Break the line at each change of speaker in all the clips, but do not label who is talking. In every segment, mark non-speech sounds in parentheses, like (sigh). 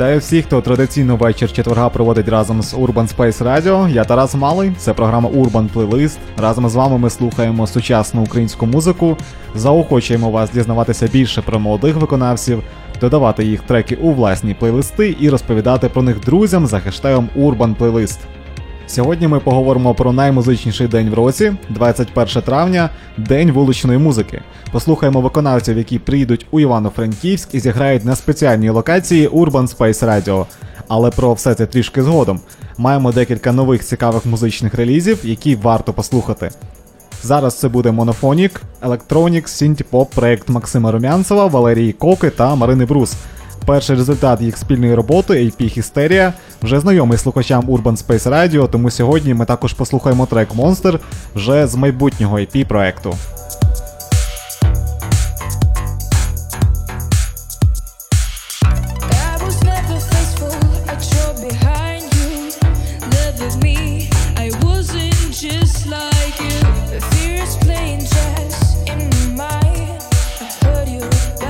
Вітаю всіх, хто традиційно вечір четверга проводить разом з Urban Space Radio. Я Тарас Малий, це програма Urban Playlist. Разом з вами ми слухаємо сучасну українську музику, заохочуємо вас дізнаватися більше про молодих виконавців, додавати їх треки у власні плейлисти і розповідати про них друзям за хештегом Urban Playlist. Сьогодні ми поговоримо про наймузичніший день в році, 21 травня, День вуличної музики. Послухаємо виконавців, які прийдуть у Івано-Франківськ і зіграють на спеціальній локації Urban Space Radio. Але про все це трішки згодом. Маємо декілька нових цікавих музичних релізів, які варто послухати. Зараз це буде Monophonic, Electronic, Synth-Pop проект Максима Румянцева, Валерії Коки та Марини Брус. Перший результат їх спільної роботи AP Hysteria вже знайомий слухачам Urban Space Radio, тому сьогодні ми також послухаємо трек Monster вже з майбутнього ep проекту.
like you. The fear is playing chess in my mind. I heard you.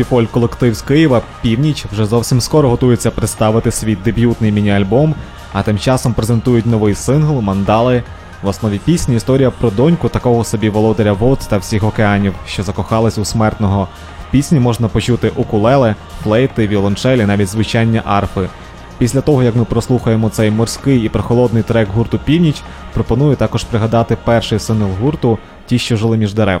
Інді-фольк колектив з Києва Північ вже зовсім скоро готується представити свій дебютний міні-альбом, а тим часом презентують новий сингл Мандали. В основі пісні історія про доньку такого собі володаря вод та всіх океанів, що закохались у смертного. В пісні можна почути укулеле, флейти, віолончелі, навіть звучання арфи. Після того, як ми прослухаємо цей морський і прохолодний трек гурту Північ, пропоную також пригадати перший сингл гурту Ті, що жили між дерев.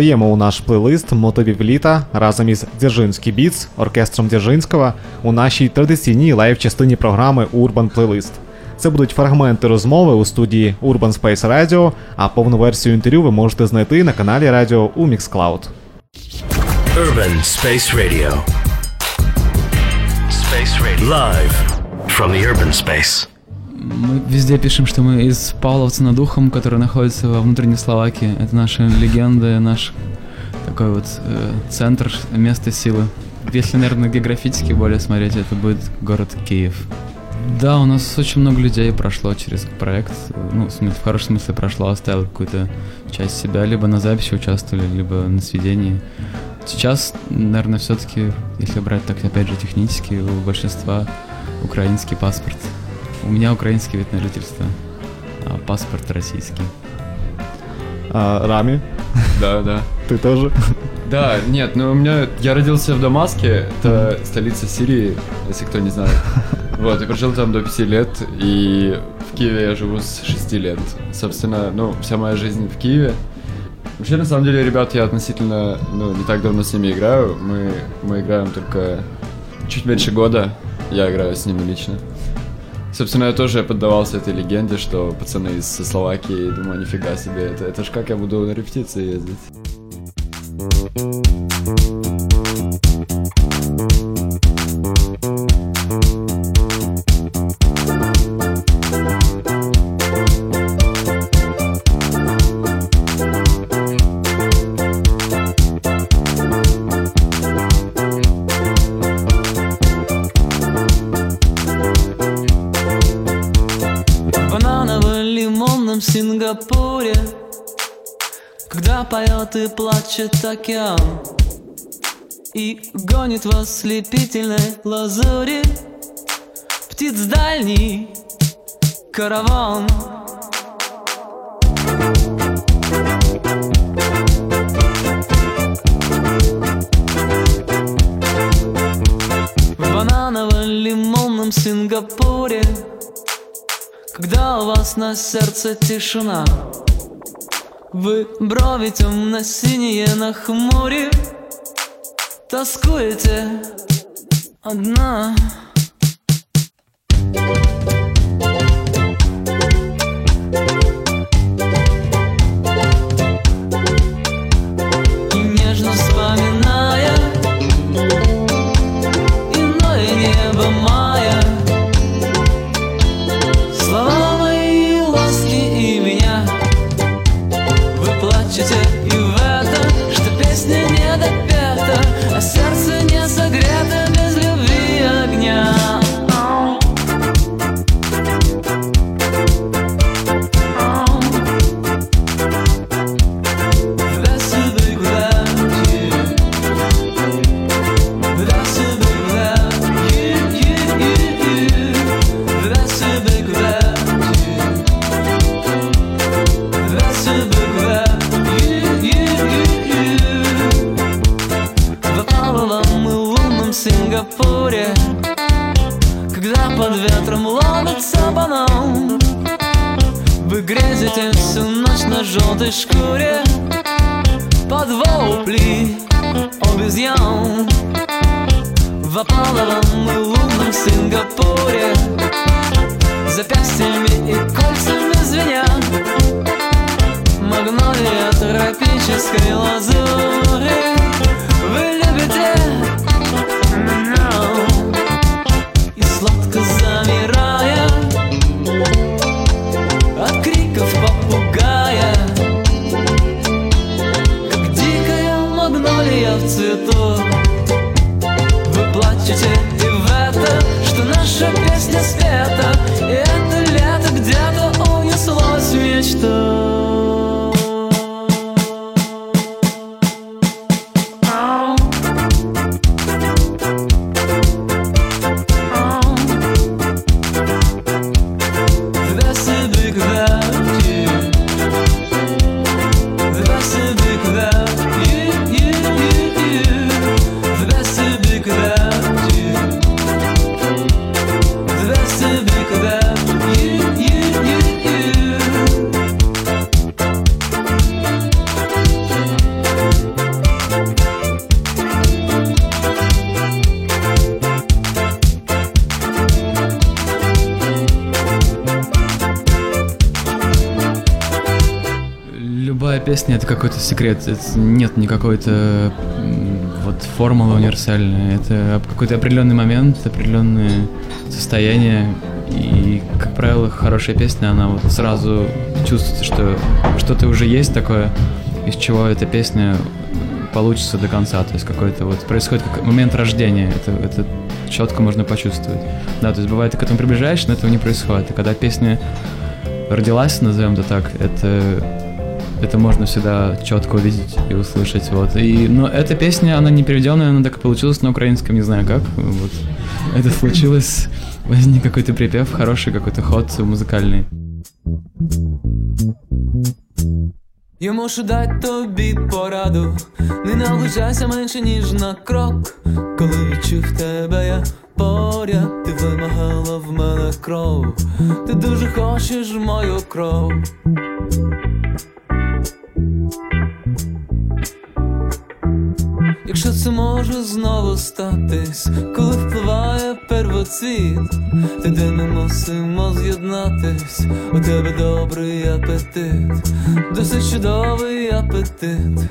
Додаємо у наш плейлист мотивів літа разом із Дзержинський Біц, оркестром Дзержинського у нашій традиційній лайв-частині програми Urban Playlist. Це будуть фрагменти розмови у студії Urban Space Radio, а повну версію інтерв'ю ви можете знайти на каналі Радіо у Mixcloud.
Urban Space Radio. Space Radio. Live from the urban space.
Мы везде пишем, что мы из Павловца над Ухом, который находится во внутренней Словакии. Это наши легенды, наш такой вот э, центр, место силы. Если, наверное, географически более смотреть, это будет город Киев. Да, у нас очень много людей прошло через проект. Ну, в хорошем смысле прошло, оставил какую-то часть себя, либо на записи участвовали, либо на сведении. Сейчас, наверное, все-таки, если брать так, опять же, технически, у большинства украинский паспорт. У меня украинский вид на жительство, а паспорт российский.
А, Рамі,
Да, да. (laughs)
ти теж?
Да, нет, ну у меня... Я родился в Дамаске, это столица Сирии, если кто не знает. (laughs) Вот, и прожил там до 5 лет, и в Киеве я живу с 6 лет. Собственно, ну, вся моя жизнь в Киеве. Вообще, на самом деле, ребят, я относительно, ну, не так давно с ними играю. Мы, мы играем только чуть меньше года. Я играю с ними лично. Собственно, я тоже поддавался этой легенде, что пацаны из Словакии, думаю, нифига себе, это, это ж как я буду на репетиции ездить.
Поет и плачет океан. И гонит в ослепительной лазури. Птиц дальний караван. В бананово-лимонном Сингапуре Когда у вас на сердце тишина Вы брові темно синіє на хмурі, Тоскуете одна желтой шкуре Под вопли обезьян. В опаловом и лунном Сингапуре Запястьями и кольцами звеня Магнолия тропической лазури плачете и в это Что наша песня спета
Песня это какой-то секрет. Это нет никакой-то вот формулы универсальной. Это какой-то определенный момент, определенное состояние. И, как правило, хорошая песня, она вот сразу чувствуется, что что-то уже есть такое, из чего эта песня получится до конца. То есть какой-то вот происходит как момент рождения. Это, это четко можно почувствовать. Да, то есть бывает, ты к этому приближаешься, но этого не происходит. И когда песня родилась, назовем это так, это это можно всегда четко увидеть и услышать. Вот. И, но эта песня, она не переведенная, она так и получилась на украинском, не знаю как. Вот. Это случилось, возник какой-то припев, хороший какой-то ход музыкальный.
Я можу дати тобі пораду, не наближайся менше, ніж на крок. Коли відчув тебе, я поряд, ти вимагала в мене кров. Ти дуже хочеш мою кров. Може знову статись, коли впливає первоцвіт, тоді ми мусимо з'єднатись, у тебе добрий апетит, досить чудовий апетит.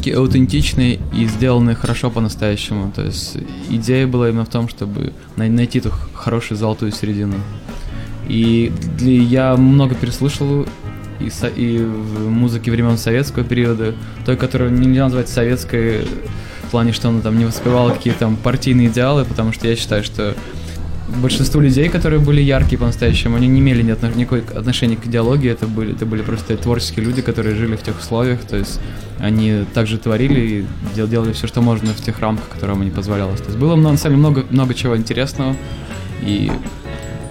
Музыки аутентичной и сделанной хорошо по-настоящему. То есть идея была именно в том, чтобы най- найти эту хорошую золотую середину. И я много переслушал и, со- и в музыке времен советского периода, той, которую нельзя назвать советской в плане, что она там не воспевала какие-то там партийные идеалы, потому что я считаю, что большинство людей, которые были яркие по-настоящему, они не имели ни никакой отношения к идеологии, это были, это были просто творческие люди, которые жили в тех условиях, то есть они также творили и дел- делали все, что можно в тех рамках, которым они позволялось. То есть было на самом деле много, много чего интересного, и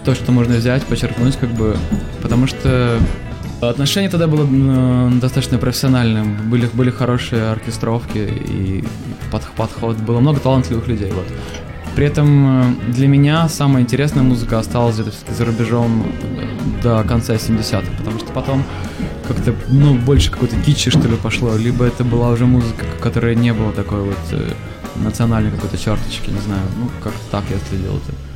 то, что можно взять, подчеркнуть, как бы, потому что отношение тогда было м, достаточно профессиональным, были, были хорошие оркестровки и под- подход, было много талантливых людей, вот. При этом э, для меня самая интересная музыка осталась где-то всё-таки за рубежом э, до конца 70-х, потому что потом как-то, ну, больше какой-то китчи, что ли, пошло, либо это была уже музыка, в которой не было такой вот э, национальной какой-то черточки, не знаю, ну, как-то так я следил это.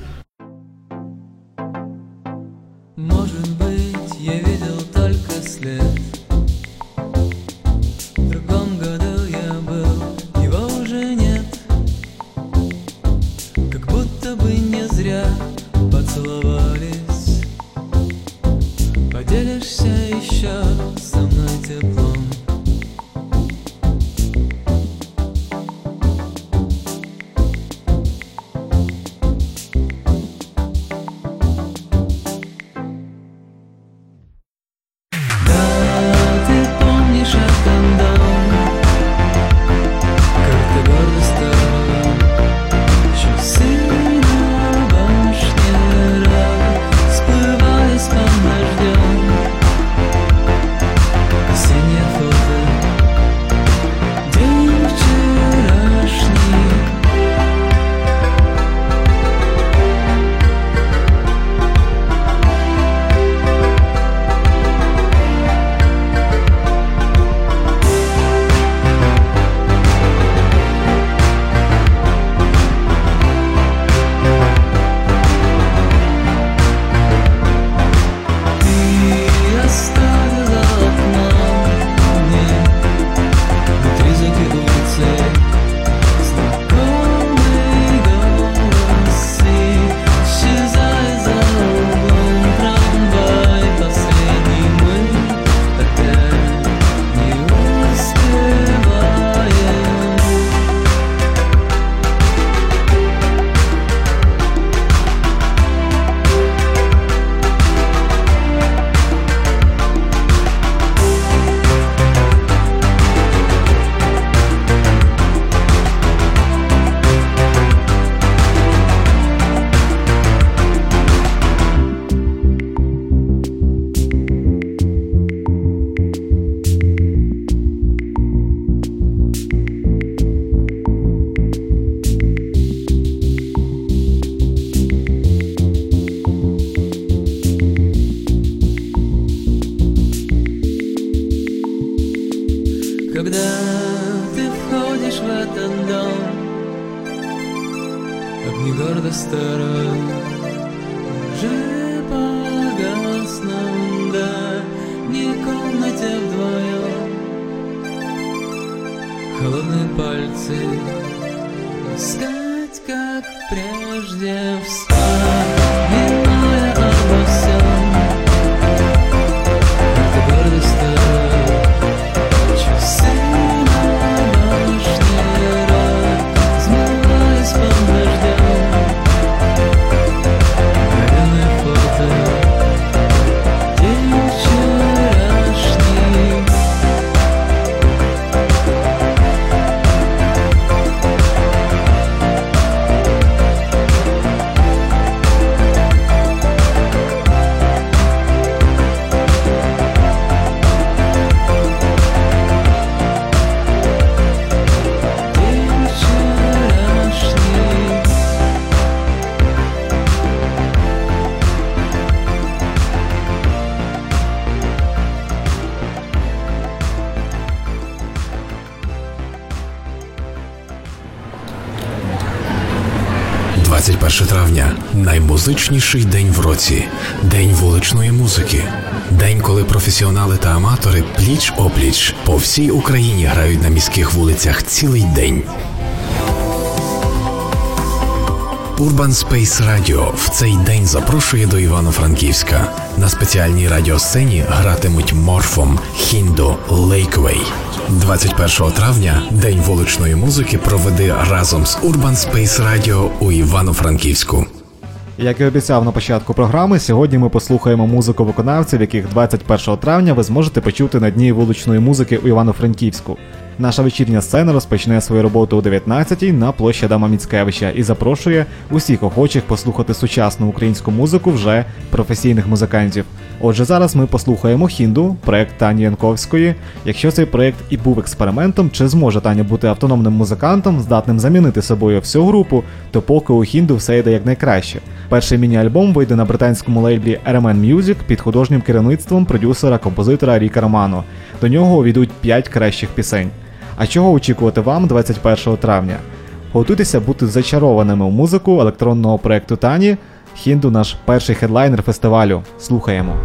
Наймузичніший день в році, день вуличної музики. День, коли професіонали та аматори пліч опліч по всій Україні грають на міських вулицях цілий день. Urban Space Radio в цей день запрошує до Івано-Франківська. На спеціальній радіосцені гратимуть Морфом, Хіндо, Лейквей. 21 травня День вуличної музики проведи разом з Urban Space Radio у Івано-Франківську.
Як і обіцяв на початку програми, сьогодні ми послухаємо музику виконавців, яких 21 травня ви зможете почути на дні вуличної музики у Івано-Франківську. Наша вечірня сцена розпочне свою роботу о 19-й на площі Адама Міцкевича і запрошує усіх охочих послухати сучасну українську музику вже професійних музикантів. Отже, зараз ми послухаємо хінду, проект Тані Янковської. Якщо цей проект і був експериментом, чи зможе Таня бути автономним музикантом, здатним замінити собою всю групу, то поки у хінду все йде якнайкраще. Перший міні-альбом вийде на британському лейблі RMN Music під художнім керівництвом продюсера-композитора Ріка Романо. До нього увійдуть 5 кращих пісень. А чого очікувати вам 21 травня? Готуйтеся бути зачарованими у музику електронного проекту Тані. Хінду наш перший хедлайнер фестивалю. Слухаємо.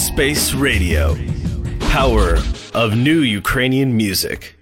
Space Radio. Power of new Ukrainian music.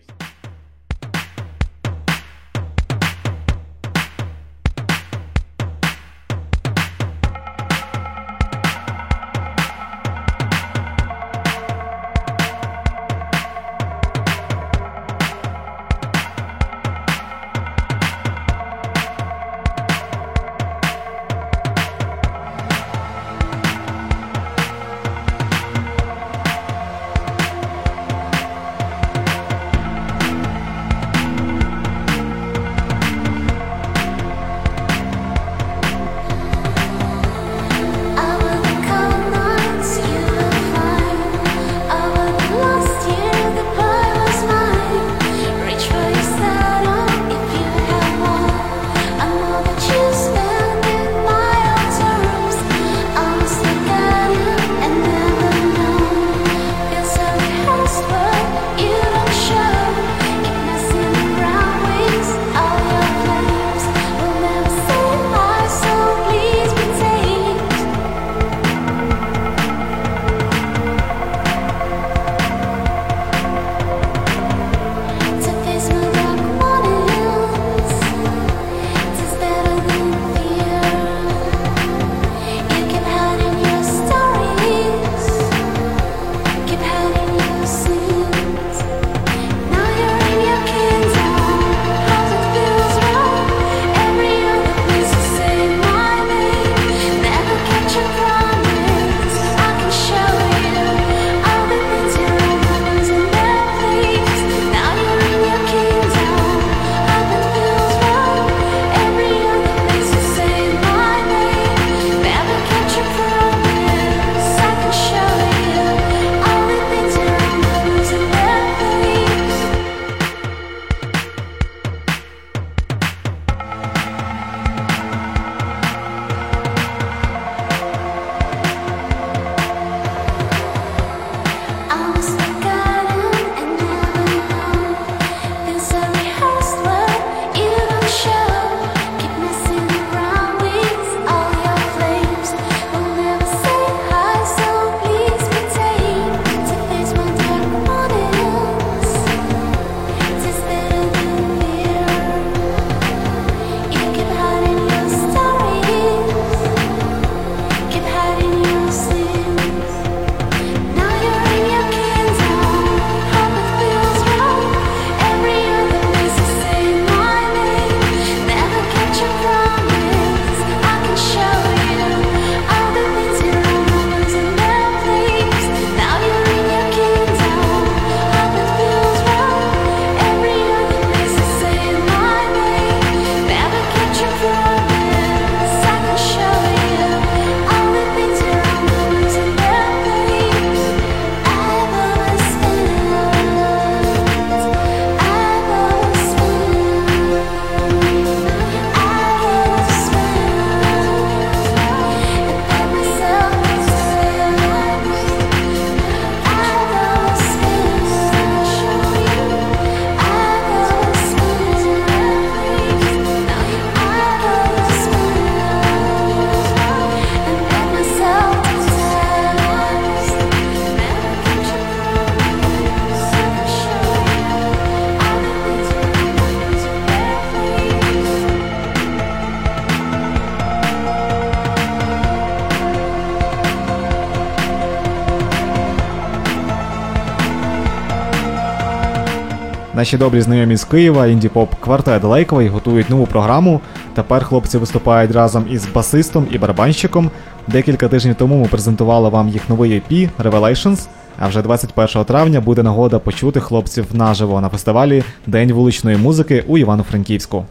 Наші добрі знайомі з Києва, інді-поп квартет Лейковий готують нову програму. Тепер хлопці виступають разом із басистом і барабанщиком. Декілька тижнів тому ми презентували вам їх новий EP Revelations. А вже 21 травня буде нагода почути хлопців наживо на фестивалі День вуличної музики у Івано-Франківську.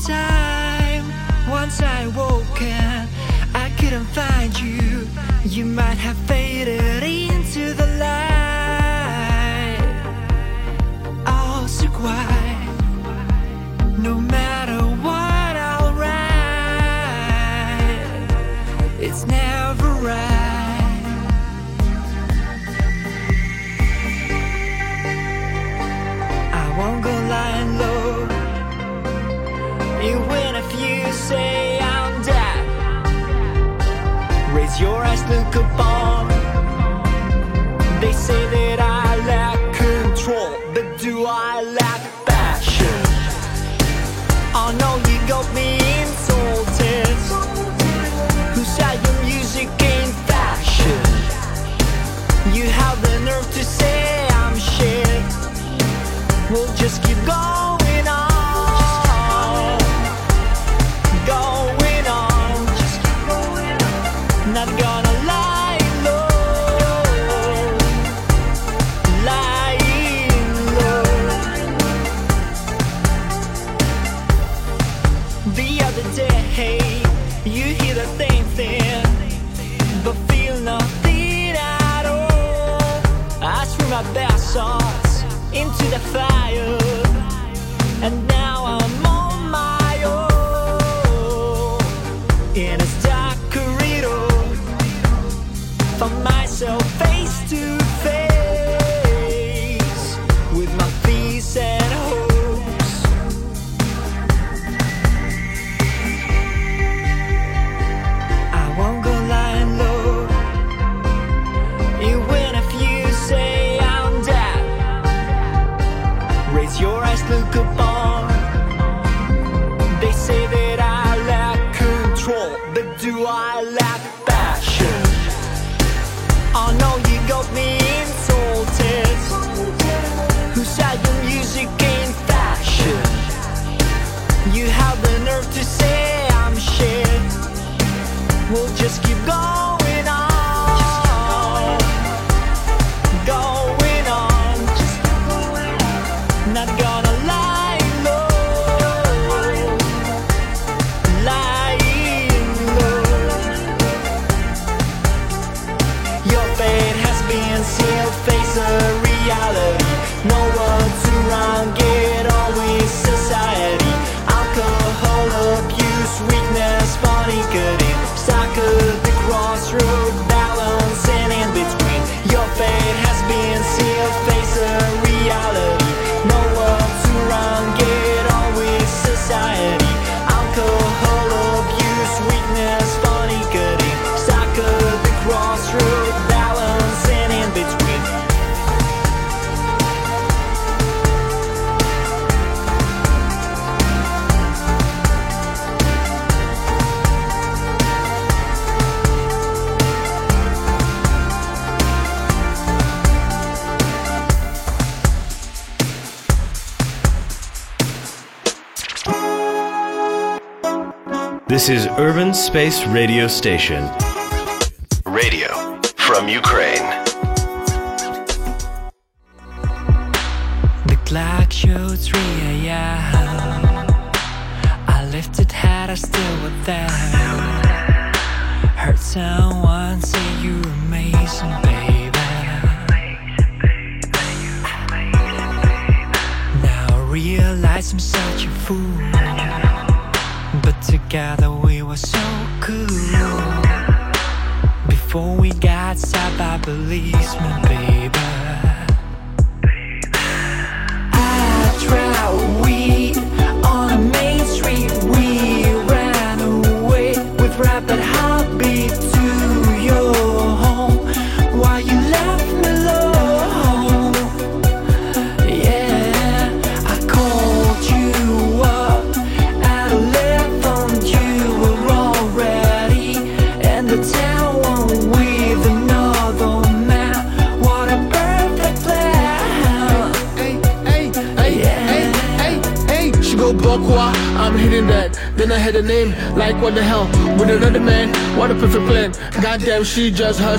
Time. Once I woke up, I couldn't find you. You might have faded goodbye. solid urban space radio station.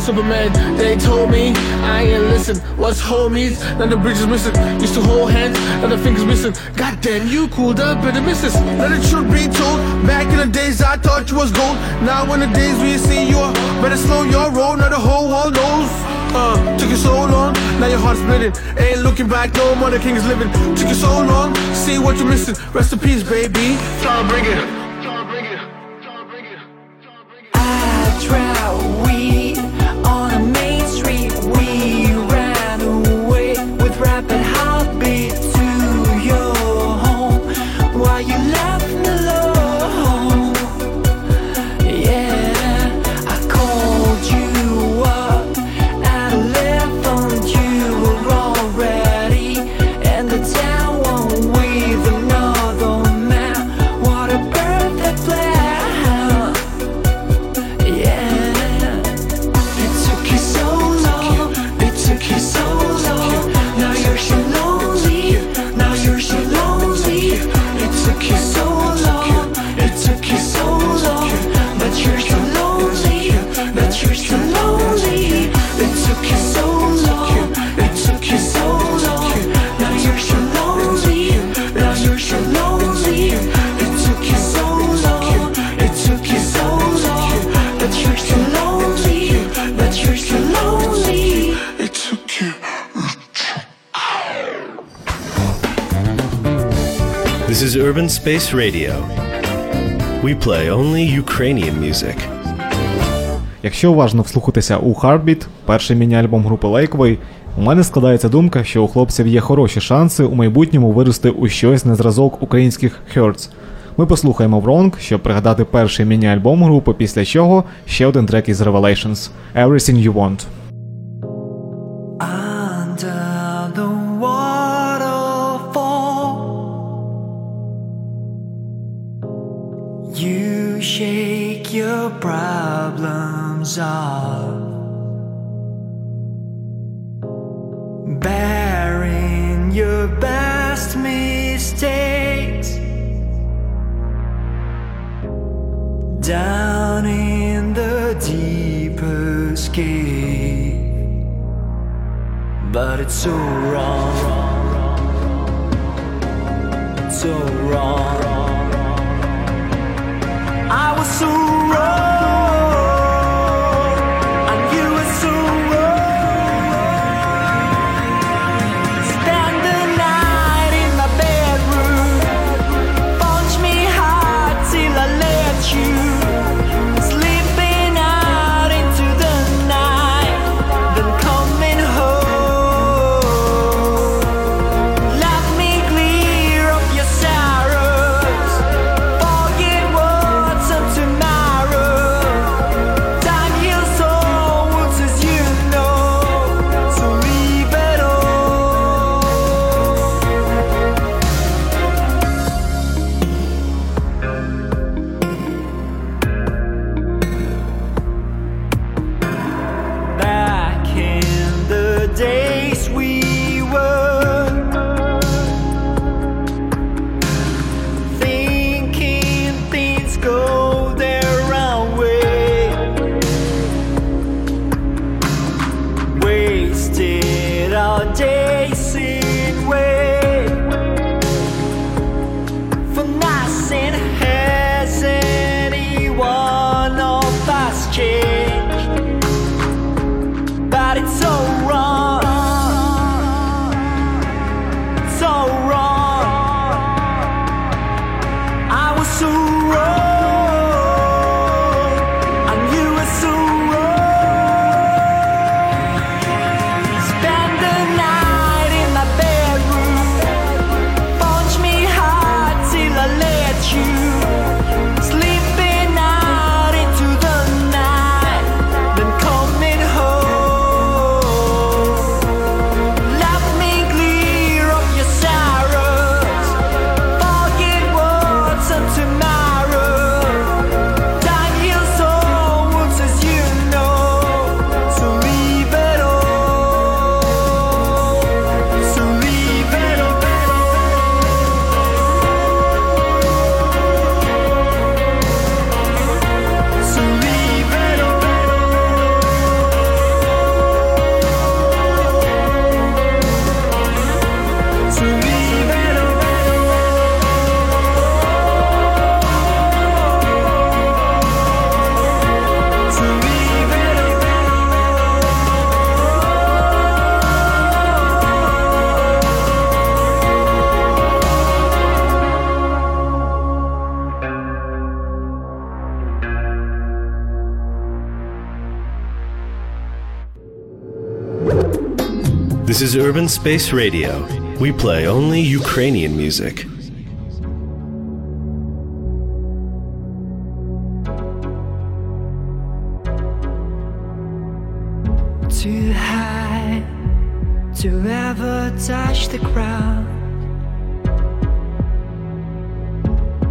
Superman. They told me I ain't listen. What's homies? Now the bridge is missing. Used to hold hands, now the fingers missing. Goddamn, you cooled up in the missus. Now the truth be told, back in the days I thought you was gold. Now in the days we see you, better slow your roll. Now the whole world knows. Uh, took you so long, now your heart's splitting. Ain't looking back, no more, the king is living. Took you so long, see what you're missing. Rest in peace, baby. Flower, bring it.
Urban Space Radio. We play only Ukrainian music.
Якщо уважно вслухатися у Heartbeat, перший міні-альбом групи Lakeway, у мене складається думка, що у хлопців є хороші шанси у майбутньому вирости у щось на зразок українських Hurts. Ми послухаємо Wrong, щоб пригадати перший міні-альбом групи, після чого ще один трек із Revelations Everything You Want.
Problems are. bearing your best mistakes down in the deepest cave but it's so wrong. So wrong. I was so wrong,
This is Urban Space Radio. We play only Ukrainian music.
too high to ever touch the ground.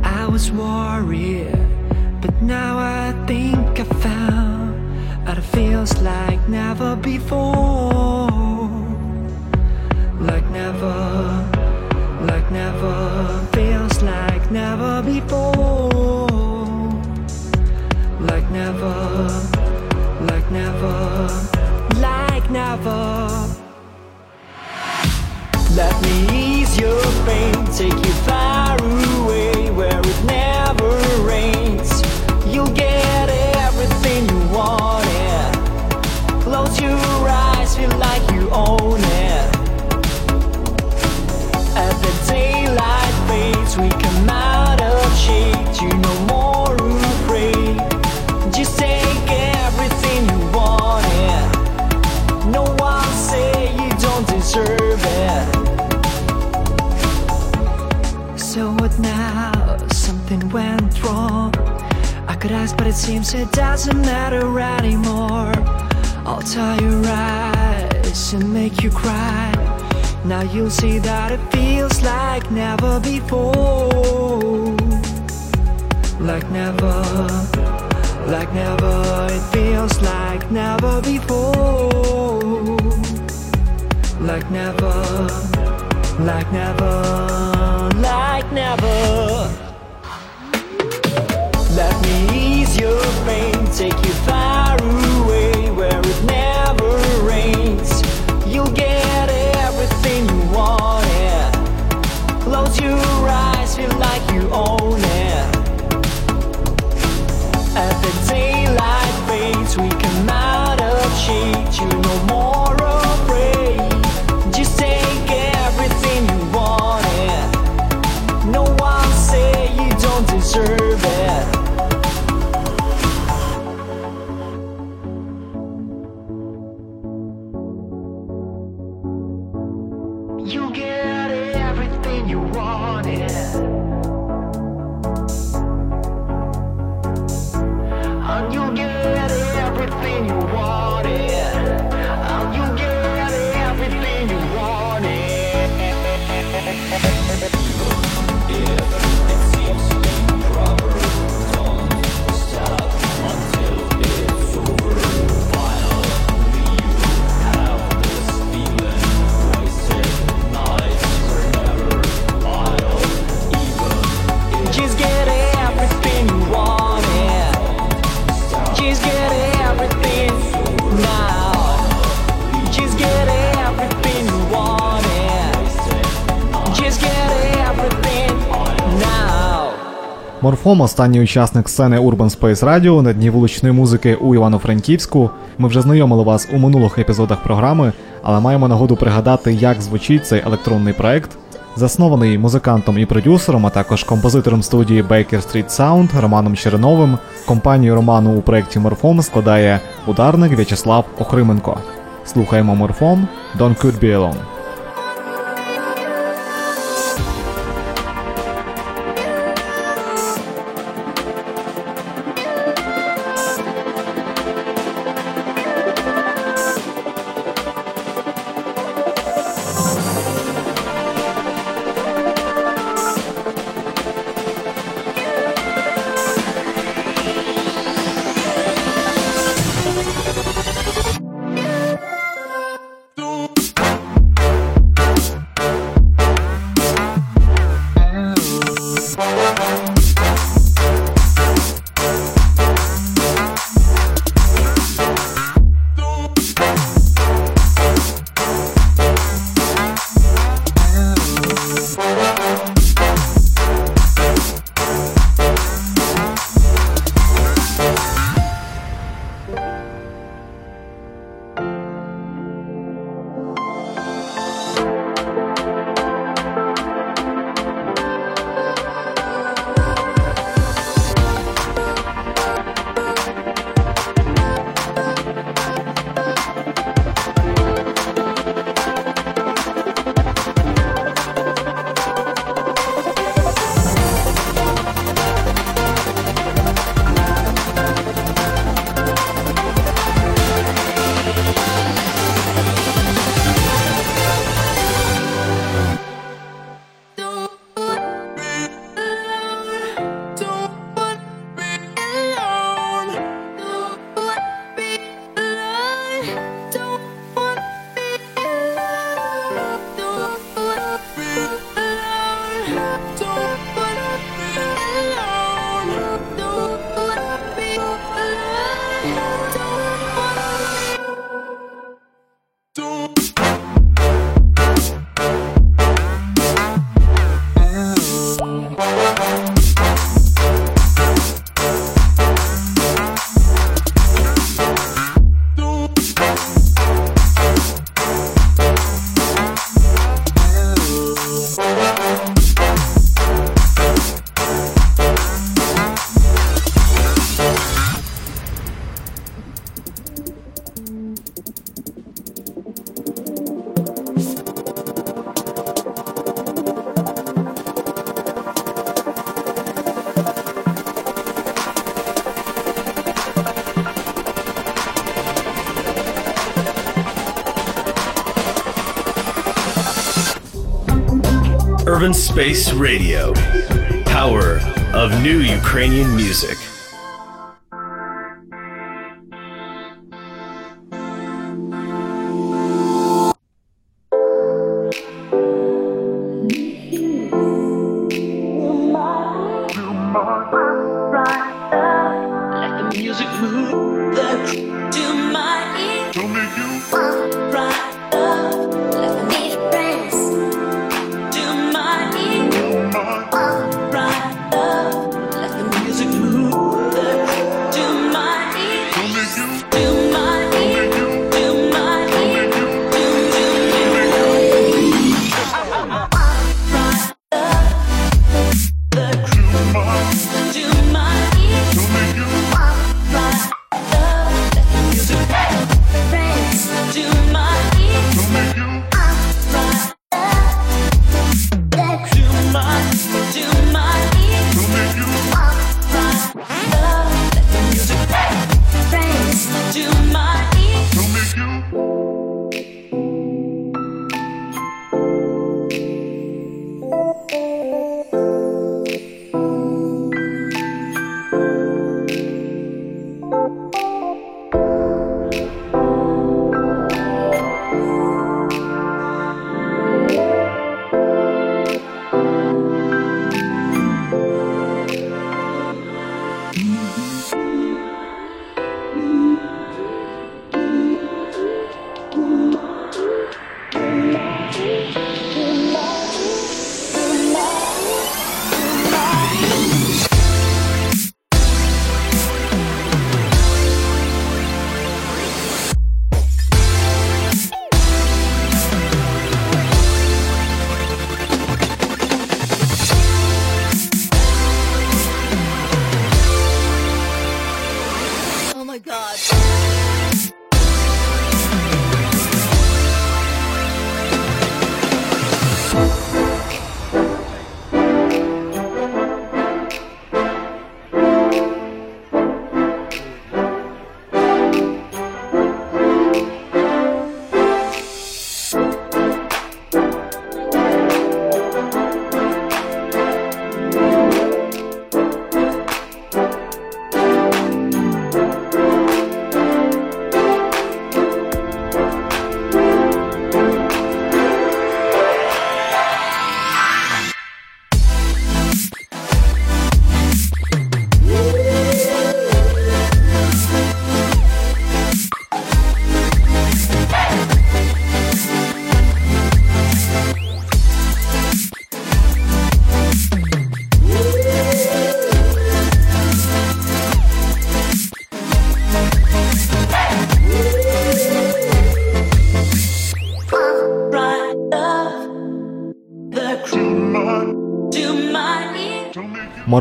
I was worried, but now I think I found that it feels like never before. Never, like never, feels like never before. Like never, like never, like never. Let me ease your pain, take you but it seems it doesn't matter anymore. I'll tie your eyes and make you cry. Now you'll see that it feels like never before. Like never, like never, it feels like never before. Like never, like never, like never. Your pain, take you far away where it never You get
Морфом, останній учасник сцени Urban Space Radio на дні вуличної музики у Івано-Франківську. Ми вже знайомили вас у минулих епізодах програми, але маємо нагоду пригадати, як звучить цей електронний проект. Заснований музикантом і продюсером, а також композитором студії Baker Street Sound Романом Черновим. Компанію Роману у проєкті Морфом складає ударник В'ячеслав Охрименко. Слухаємо Морфом Don't Could Be Alone.
Race Radio, power of new Ukrainian music.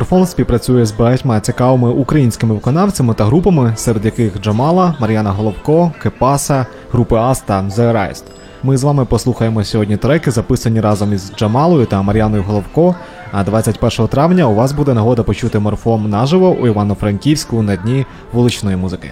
Мікрофон співпрацює з багатьма цікавими українськими виконавцями та групами, серед яких Джамала, Мар'яна Головко, Кепаса, групи Аста The Rise. Ми з вами послухаємо сьогодні треки, записані разом із Джамалою та Мар'яною Головко. А 21 травня у вас буде нагода почути морфом наживо у Івано-Франківську на дні вуличної музики.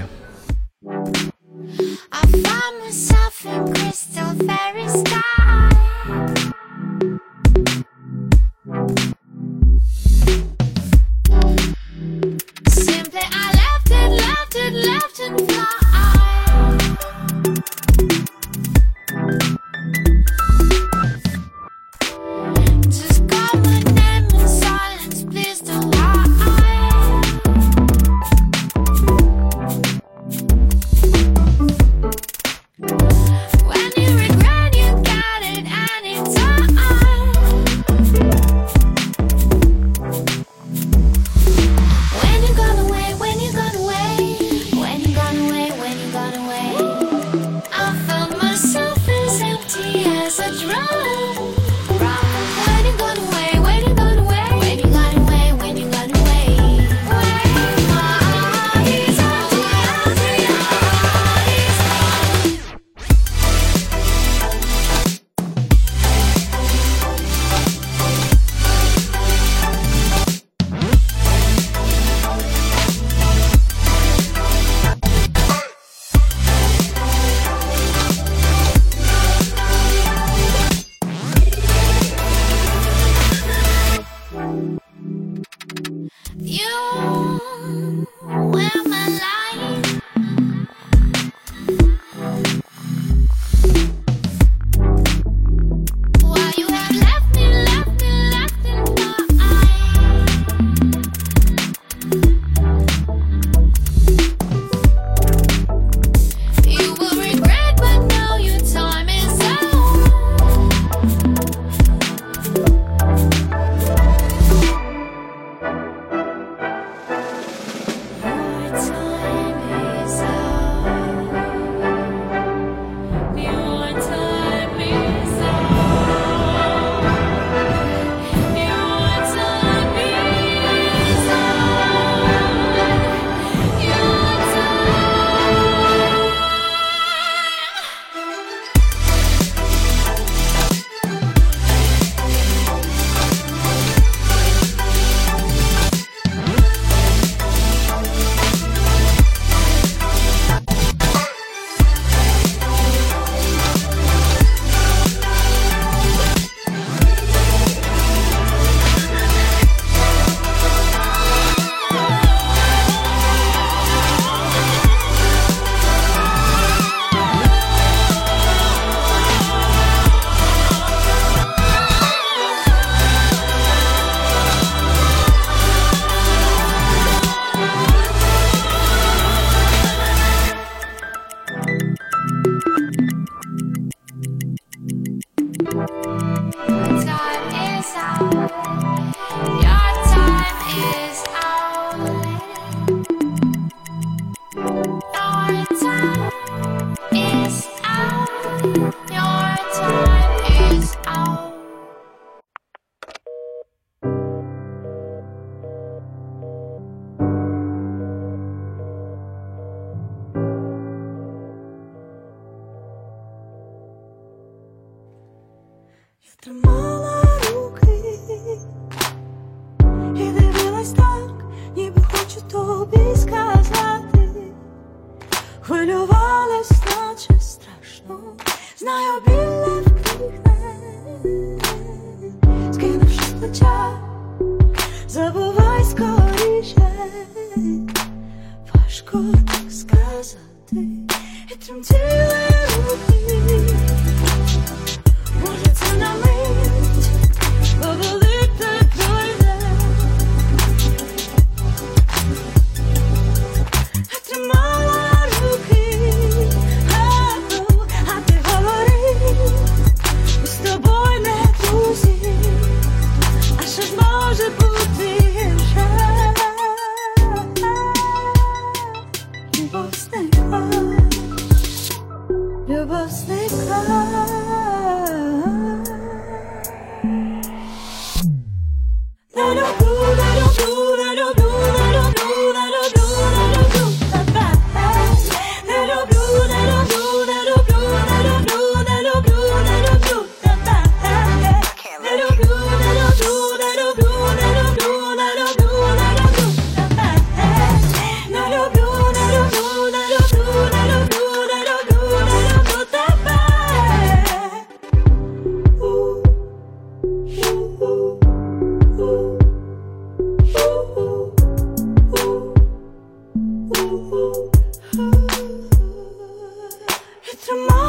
tomorrow.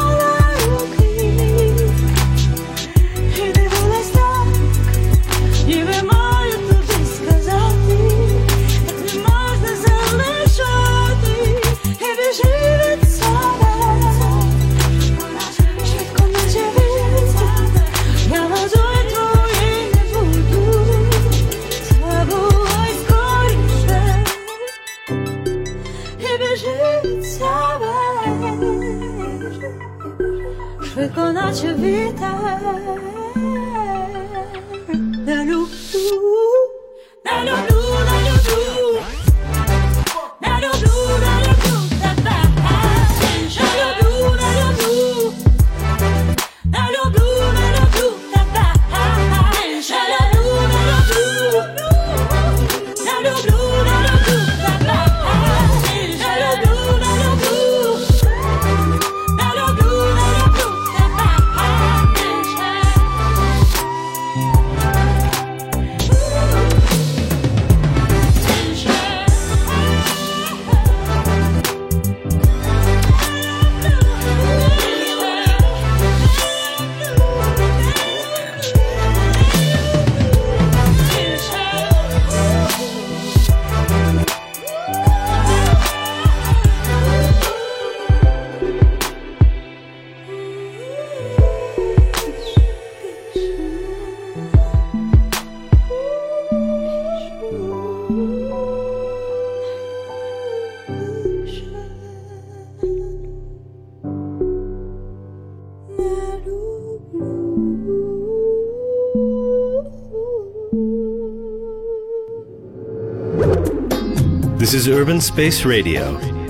Is Urban Space Radio.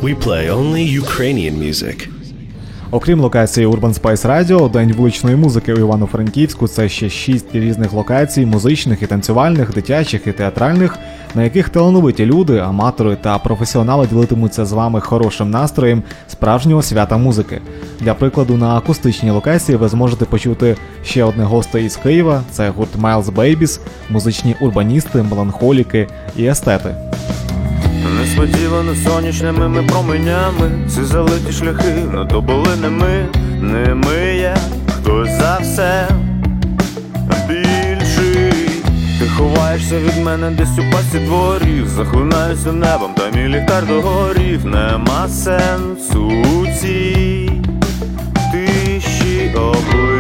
We play only Ukrainian music.
Окрім локації Urban Spice Radio, День вуличної музики у Івано-Франківську це ще шість різних локацій музичних і танцювальних, дитячих і театральних, на яких талановиті люди, аматори та професіонали ділитимуться з вами хорошим настроєм справжнього свята музики. Для прикладу, на акустичній локації ви зможете почути ще одне гостей із Києва: це гурт Miles Babies, музичні урбаністи, меланхоліки і естети.
Несподівано сонячними ми променями. Ці залиті шляхи, ну то були не ми, не ми є хтось за все більший. Ти ховаєшся від мене десь у пасі дворів, захлинаюся небом, та мій ліхтар догорів, нема сенсу у цій тиші облиш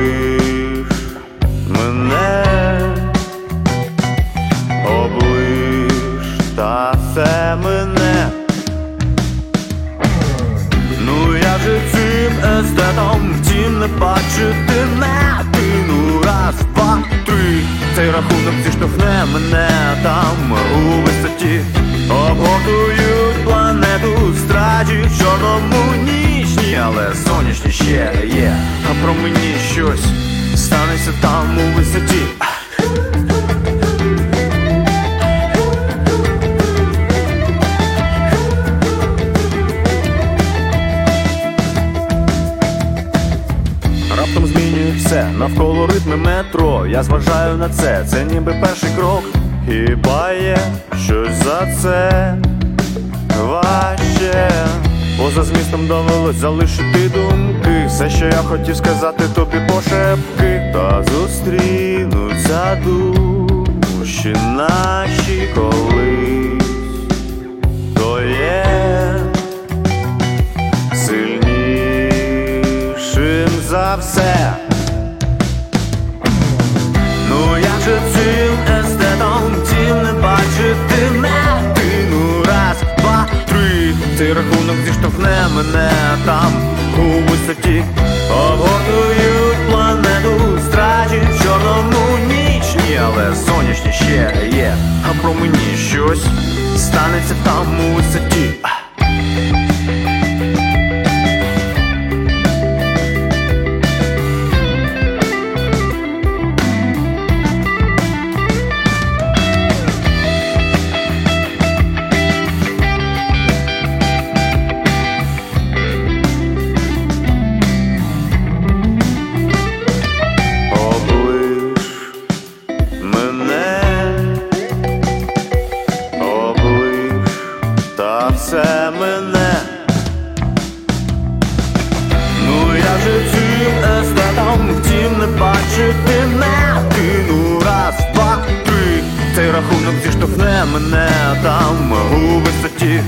не бачити не ну раз, два, три. Цей рахунок зіштовхне мене. Там у висоті Обгортують планету. Страді в чорному нічні, але сонячні ще є, а про мені щось станеться там у висоті. Навколо ритми метро. Я зважаю на це, це ніби перший крок. Хіба є щось за це важче? Поза змістом довелось залишити думки. Все, що я хотів сказати тобі пошепки, та зустрінуться душі наші колись. То є сильнішим за все. Ну цим естетом тім не бачити мене Ти ну раз, два, три. Цей рахунок зіштовхне мене там. У висоті Обгортують планету, страчить в чорному ніч Ні, але сонячні ще є, а про мені щось станеться там у висоті там у висоті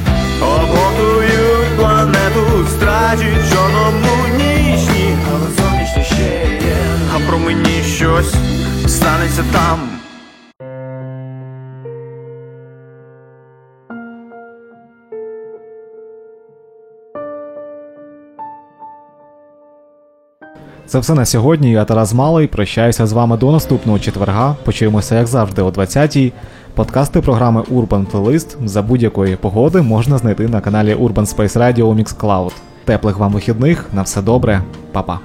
Обготують планету, страчить чорному нічні Але сонячні ще є, а про мені щось станеться там
Це все на сьогодні. Я Тарас Малий. Прощаюся з вами до наступного четверга. Почуємося, як завжди, о 20-й. Подкасти програми Urban Playlist за будь-якої погоди можна знайти на каналі Urban Space Radio у Mixcloud. Теплих вам вихідних, на все добре, Па-па.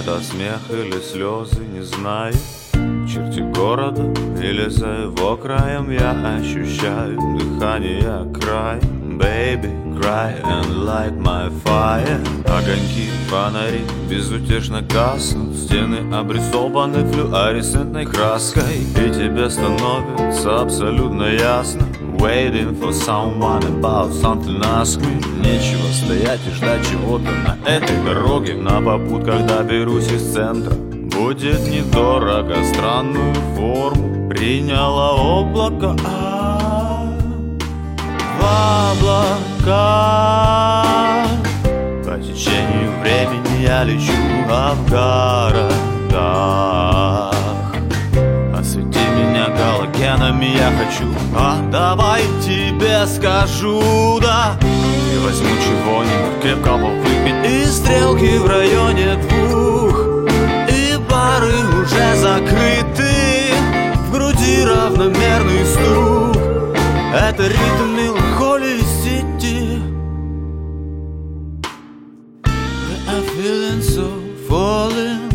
Это смех или слезы, не знаю Черти города или за его краем Я ощущаю дыхание край Baby, cry and light my fire. Огоньки, фонари безутешно гаснут. Стены обрисованы флюоресцентной краской. И тебе становится абсолютно ясно. Waiting for someone about something ask me. Нечего стоять и ждать чего-то на этой дороге. На попутках доберусь из центра. Будет недорого странную форму Приняло облако. А, в облака. По течению времени я лечу а в городах. Освети меня галогенами я хочу. А давай тебе скажу, да. И возьму чего-нибудь крепкого выпить И стрелки в районе двух. И бары уже закрыты В груди равномерный стук. Это ритм меланхолии falling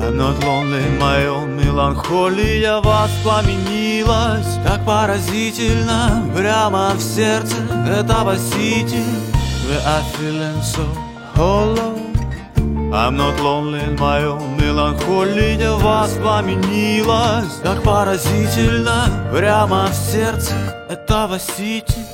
I'm not lonely, my own меланхолия воспламенилась. Так поразительно, прямо в сердце этого сити. We are feeling so hollow I'm not lonely, my own меланхолия воспламенилась. Так поразительно, прямо в сердце этого сити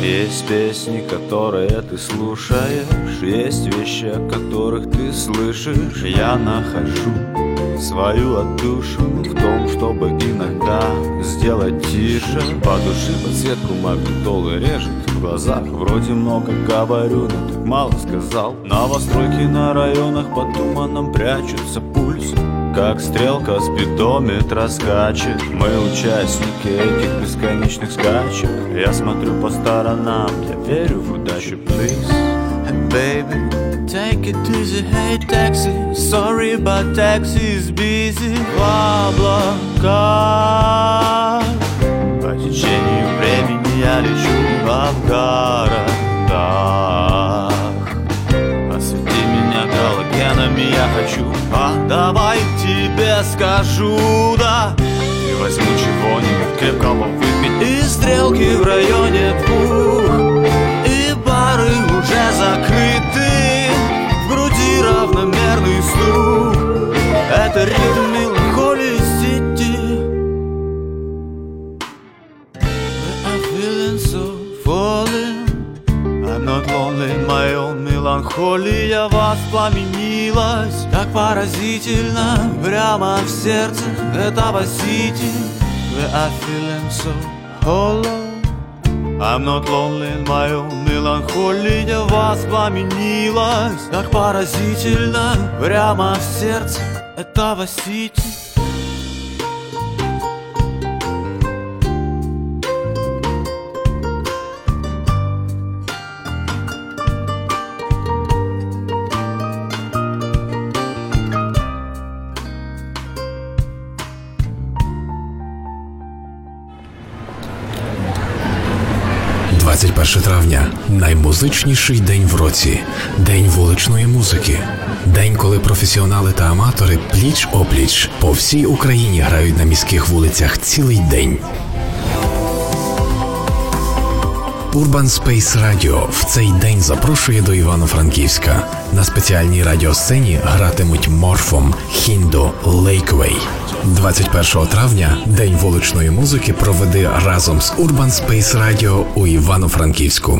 Есть песни, которые ты слушаешь Есть вещи, о которых ты слышишь. Я нахожу свою отдушину В том, чтобы иногда сделать тише. По душе подсветку магнитолы режет В глазах. Вроде много говорю, но так мало сказал. Новостройки на районах под туманом прячутся пульс как стрелка спидометра скачет Мы участники этих бесконечных скачек. Я смотрю по сторонам, я верю в удачу, please. And baby, take it easy, hey taxi. Sorry, but taxi is busy. В облаках По течению времени я лечу в городах Освети меня галогенами, я хочу давай тебе скажу, да. И возьму чего-нибудь крепкого. Выпить И стрелки в районе двух. И бары уже закрыты. В груди равномерный стук. Это ритм меланхолии сети I'm feeling so falling. I'm not lonely, my own меланхолия воспламенилась Так поразительно, прямо в сердце этого сити We are feeling so hollow I'm not lonely, own меланхолия воспламенилась Так поразительно, прямо в сердце этого сити –
21 травня наймузичніший день в році, день вуличної музики, день, коли професіонали та аматори пліч опліч по всій Україні грають на міських вулицях цілий день. Urban Space Radio в цей день запрошує до Івано-Франківська. На спеціальній радіосцені гратимуть Морфом, Хіндо, Лейквей. 21 травня День вуличної музики проведи разом з Urban Space Radio у Івано-Франківську.